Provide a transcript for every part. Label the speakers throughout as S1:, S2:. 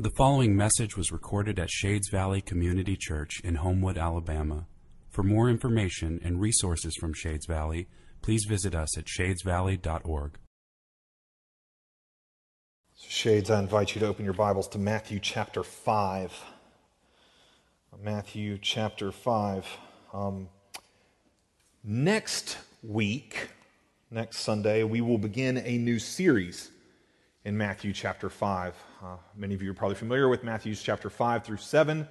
S1: The following message was recorded at Shades Valley Community Church in Homewood, Alabama. For more information and resources from Shades Valley, please visit us at shadesvalley.org.
S2: Shades, I invite you to open your Bibles to Matthew chapter 5. Matthew chapter 5. Um, next week, next Sunday, we will begin a new series in Matthew chapter 5. Uh, many of you are probably familiar with Matthew's chapter 5 through 7,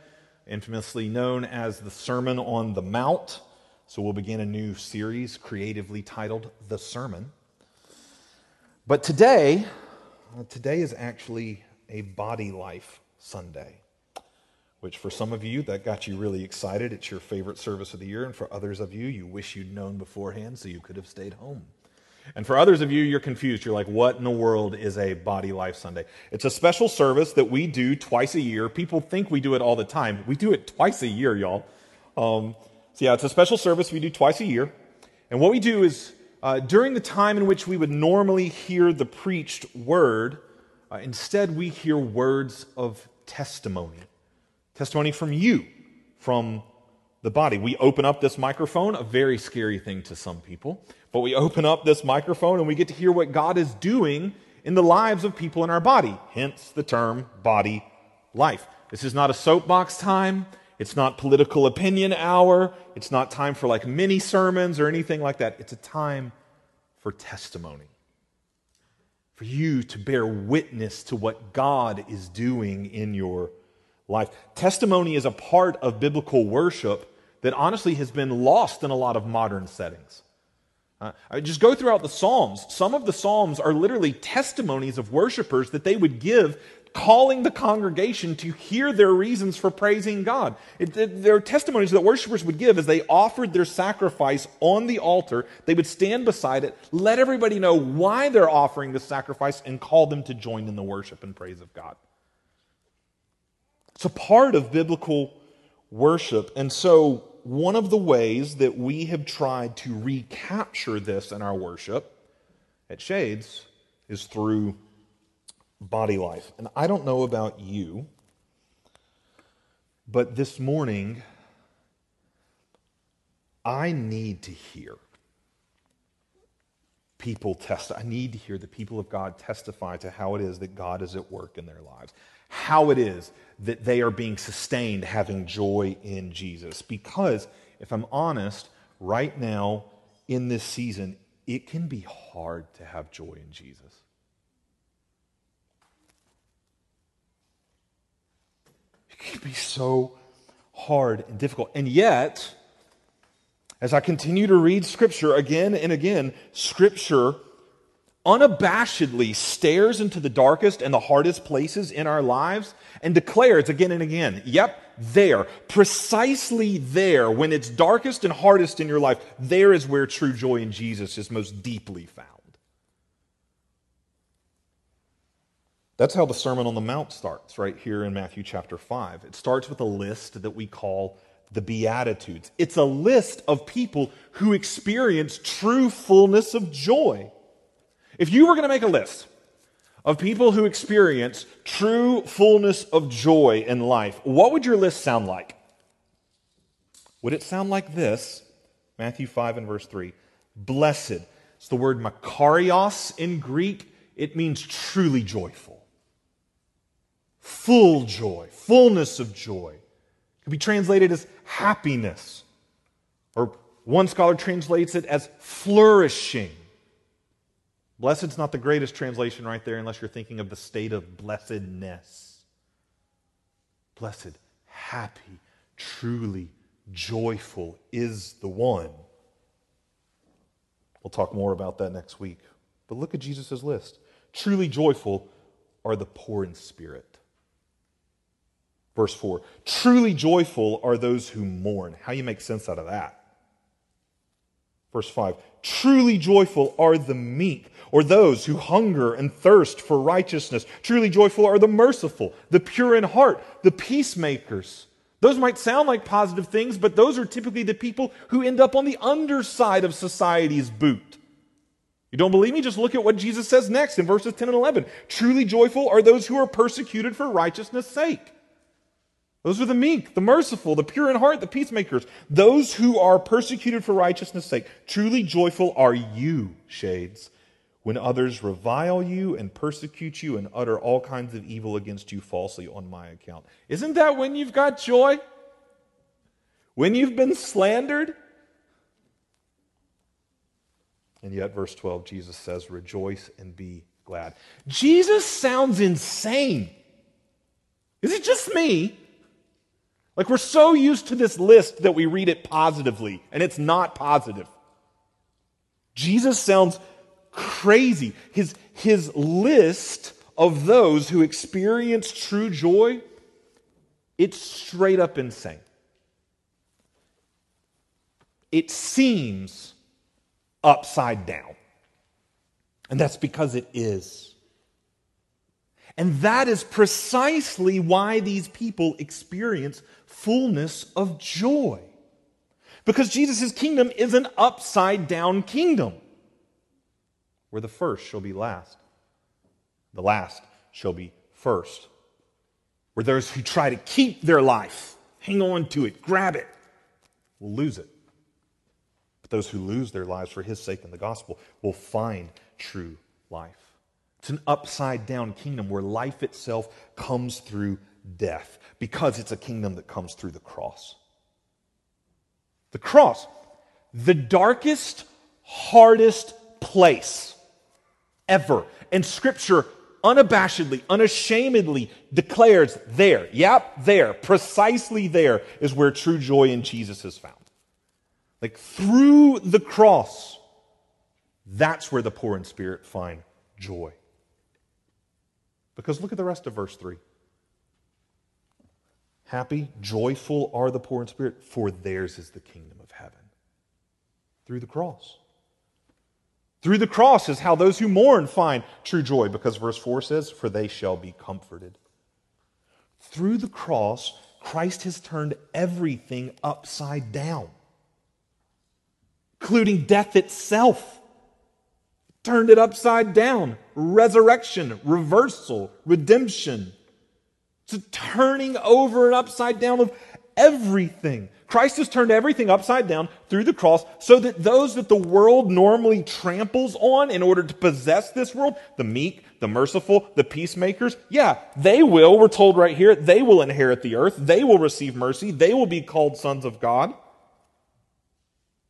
S2: infamously known as the Sermon on the Mount. So we'll begin a new series creatively titled The Sermon. But today, uh, today is actually a body life Sunday, which for some of you, that got you really excited. It's your favorite service of the year. And for others of you, you wish you'd known beforehand so you could have stayed home. And for others of you, you're confused. You're like, what in the world is a Body Life Sunday? It's a special service that we do twice a year. People think we do it all the time. We do it twice a year, y'all. Um, so, yeah, it's a special service we do twice a year. And what we do is, uh, during the time in which we would normally hear the preached word, uh, instead we hear words of testimony. Testimony from you, from the body. We open up this microphone, a very scary thing to some people, but we open up this microphone and we get to hear what God is doing in the lives of people in our body, hence the term body life. This is not a soapbox time. It's not political opinion hour. It's not time for like mini sermons or anything like that. It's a time for testimony. For you to bear witness to what God is doing in your life. Testimony is a part of biblical worship that honestly has been lost in a lot of modern settings. Uh, just go throughout the Psalms. Some of the Psalms are literally testimonies of worshipers that they would give, calling the congregation to hear their reasons for praising God. It, it, there are testimonies that worshipers would give as they offered their sacrifice on the altar. They would stand beside it, let everybody know why they're offering the sacrifice, and call them to join in the worship and praise of God. It's a part of biblical worship. And so, one of the ways that we have tried to recapture this in our worship at Shades is through body life. And I don't know about you, but this morning, I need to hear people testify. I need to hear the people of God testify to how it is that God is at work in their lives how it is that they are being sustained having joy in Jesus. Because, if I'm honest, right now in this season, it can be hard to have joy in Jesus. It can be so hard and difficult. And yet, as I continue to read Scripture again and again, Scripture unabashedly stares into the darkest and the hardest places in our lives and declares again and again, yep, there, precisely there, when it's darkest and hardest in your life, there is where true joy in Jesus is most deeply found. That's how the Sermon on the Mount starts, right here in Matthew chapter 5. It starts with a list that we call the Beatitudes. It's a list of people who experience true fullness of joy. If you were going to make a list of people who experience true fullness of joy in life, what would your list sound like? Would it sound like this? Matthew 5 and verse 3. Blessed. It's the word makarios in Greek. It means truly joyful. Full joy, fullness of joy. Could be translated as happiness. Or one scholar translates it as flourishing. Blessed's not the greatest translation right there unless you're thinking of the state of blessedness. Blessed, happy, truly joyful is the one. We'll talk more about that next week. But look at Jesus' list. Truly joyful are the poor in spirit. Verse 4 Truly joyful are those who mourn. How you make sense out of that? Verse 5 Truly joyful are the meek, or those who hunger and thirst for righteousness. Truly joyful are the merciful, the pure in heart, the peacemakers. Those might sound like positive things, but those are typically the people who end up on the underside of society's boot. You don't believe me? Just look at what Jesus says next in verses 10 and 11. Truly joyful are those who are persecuted for righteousness' sake. Those are the meek, the merciful, the pure in heart, the peacemakers. Those who are persecuted for righteousness' sake. Truly joyful are you, shades, when others revile you and persecute you and utter all kinds of evil against you falsely on my account. Isn't that when you've got joy? When you've been slandered? And yet, verse 12, Jesus says, Rejoice and be glad. Jesus sounds insane. Is it just me? Like we're so used to this list that we read it positively, and it's not positive. Jesus sounds crazy. His, his list of those who experience true joy, it's straight up insane. It seems upside down. And that's because it is. And that is precisely why these people experience fullness of joy. Because Jesus' kingdom is an upside down kingdom where the first shall be last, the last shall be first. Where those who try to keep their life, hang on to it, grab it, will lose it. But those who lose their lives for his sake and the gospel will find true life. It's an upside down kingdom where life itself comes through death because it's a kingdom that comes through the cross. The cross, the darkest, hardest place ever. And Scripture unabashedly, unashamedly declares there, yep, there, precisely there is where true joy in Jesus is found. Like through the cross, that's where the poor in spirit find joy. Because look at the rest of verse 3. Happy, joyful are the poor in spirit, for theirs is the kingdom of heaven. Through the cross. Through the cross is how those who mourn find true joy, because verse 4 says, For they shall be comforted. Through the cross, Christ has turned everything upside down including death itself. Turned it upside down. Resurrection, reversal, redemption. It's a turning over and upside down of everything. Christ has turned everything upside down through the cross so that those that the world normally tramples on in order to possess this world, the meek, the merciful, the peacemakers, yeah, they will, we're told right here, they will inherit the earth. They will receive mercy. They will be called sons of God.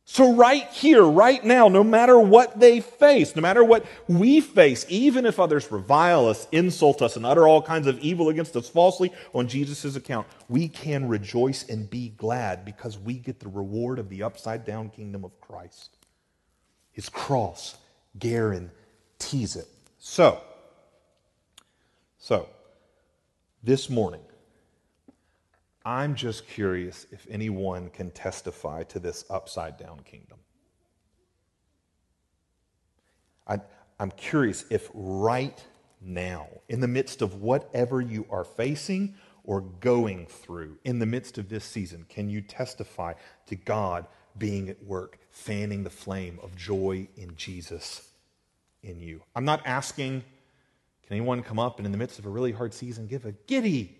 S2: So, right here, right now, no matter what they face, no matter what we face, even if others revile us, insult us, and utter all kinds of evil against us falsely on Jesus' account, we can rejoice and be glad because we get the reward of the upside down kingdom of Christ. His cross guarantees it. So, so, this morning, I'm just curious if anyone can testify to this upside down kingdom. I, am curious if right now, in the midst of whatever you are facing or going through, in the midst of this season, can you testify to God being at work, fanning the flame of joy in Jesus in you? I'm not asking, can anyone come up and in the midst of a really hard season give a giddy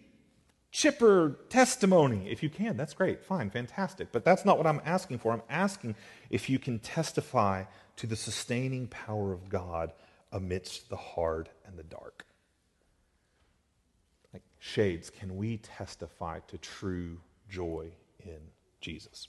S2: chipper testimony. If you can, that's great, fine, fantastic. But that's not what I'm asking for. I'm asking if you can testify to the sustaining power of God amidst the hard and the dark. Like shades, can we testify to true joy in Jesus?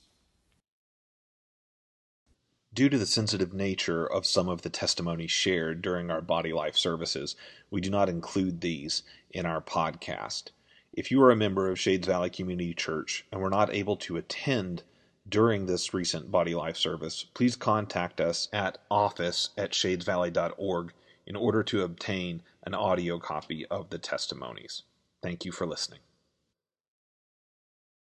S3: Due to the sensitive nature of some of the testimonies shared during our body life services, we do not include these in our podcast. If you are a member of Shades Valley Community Church and were not able to attend during this recent Body Life service, please contact us at office at shadesvalley.org in order to obtain an audio copy of the testimonies. Thank you for listening.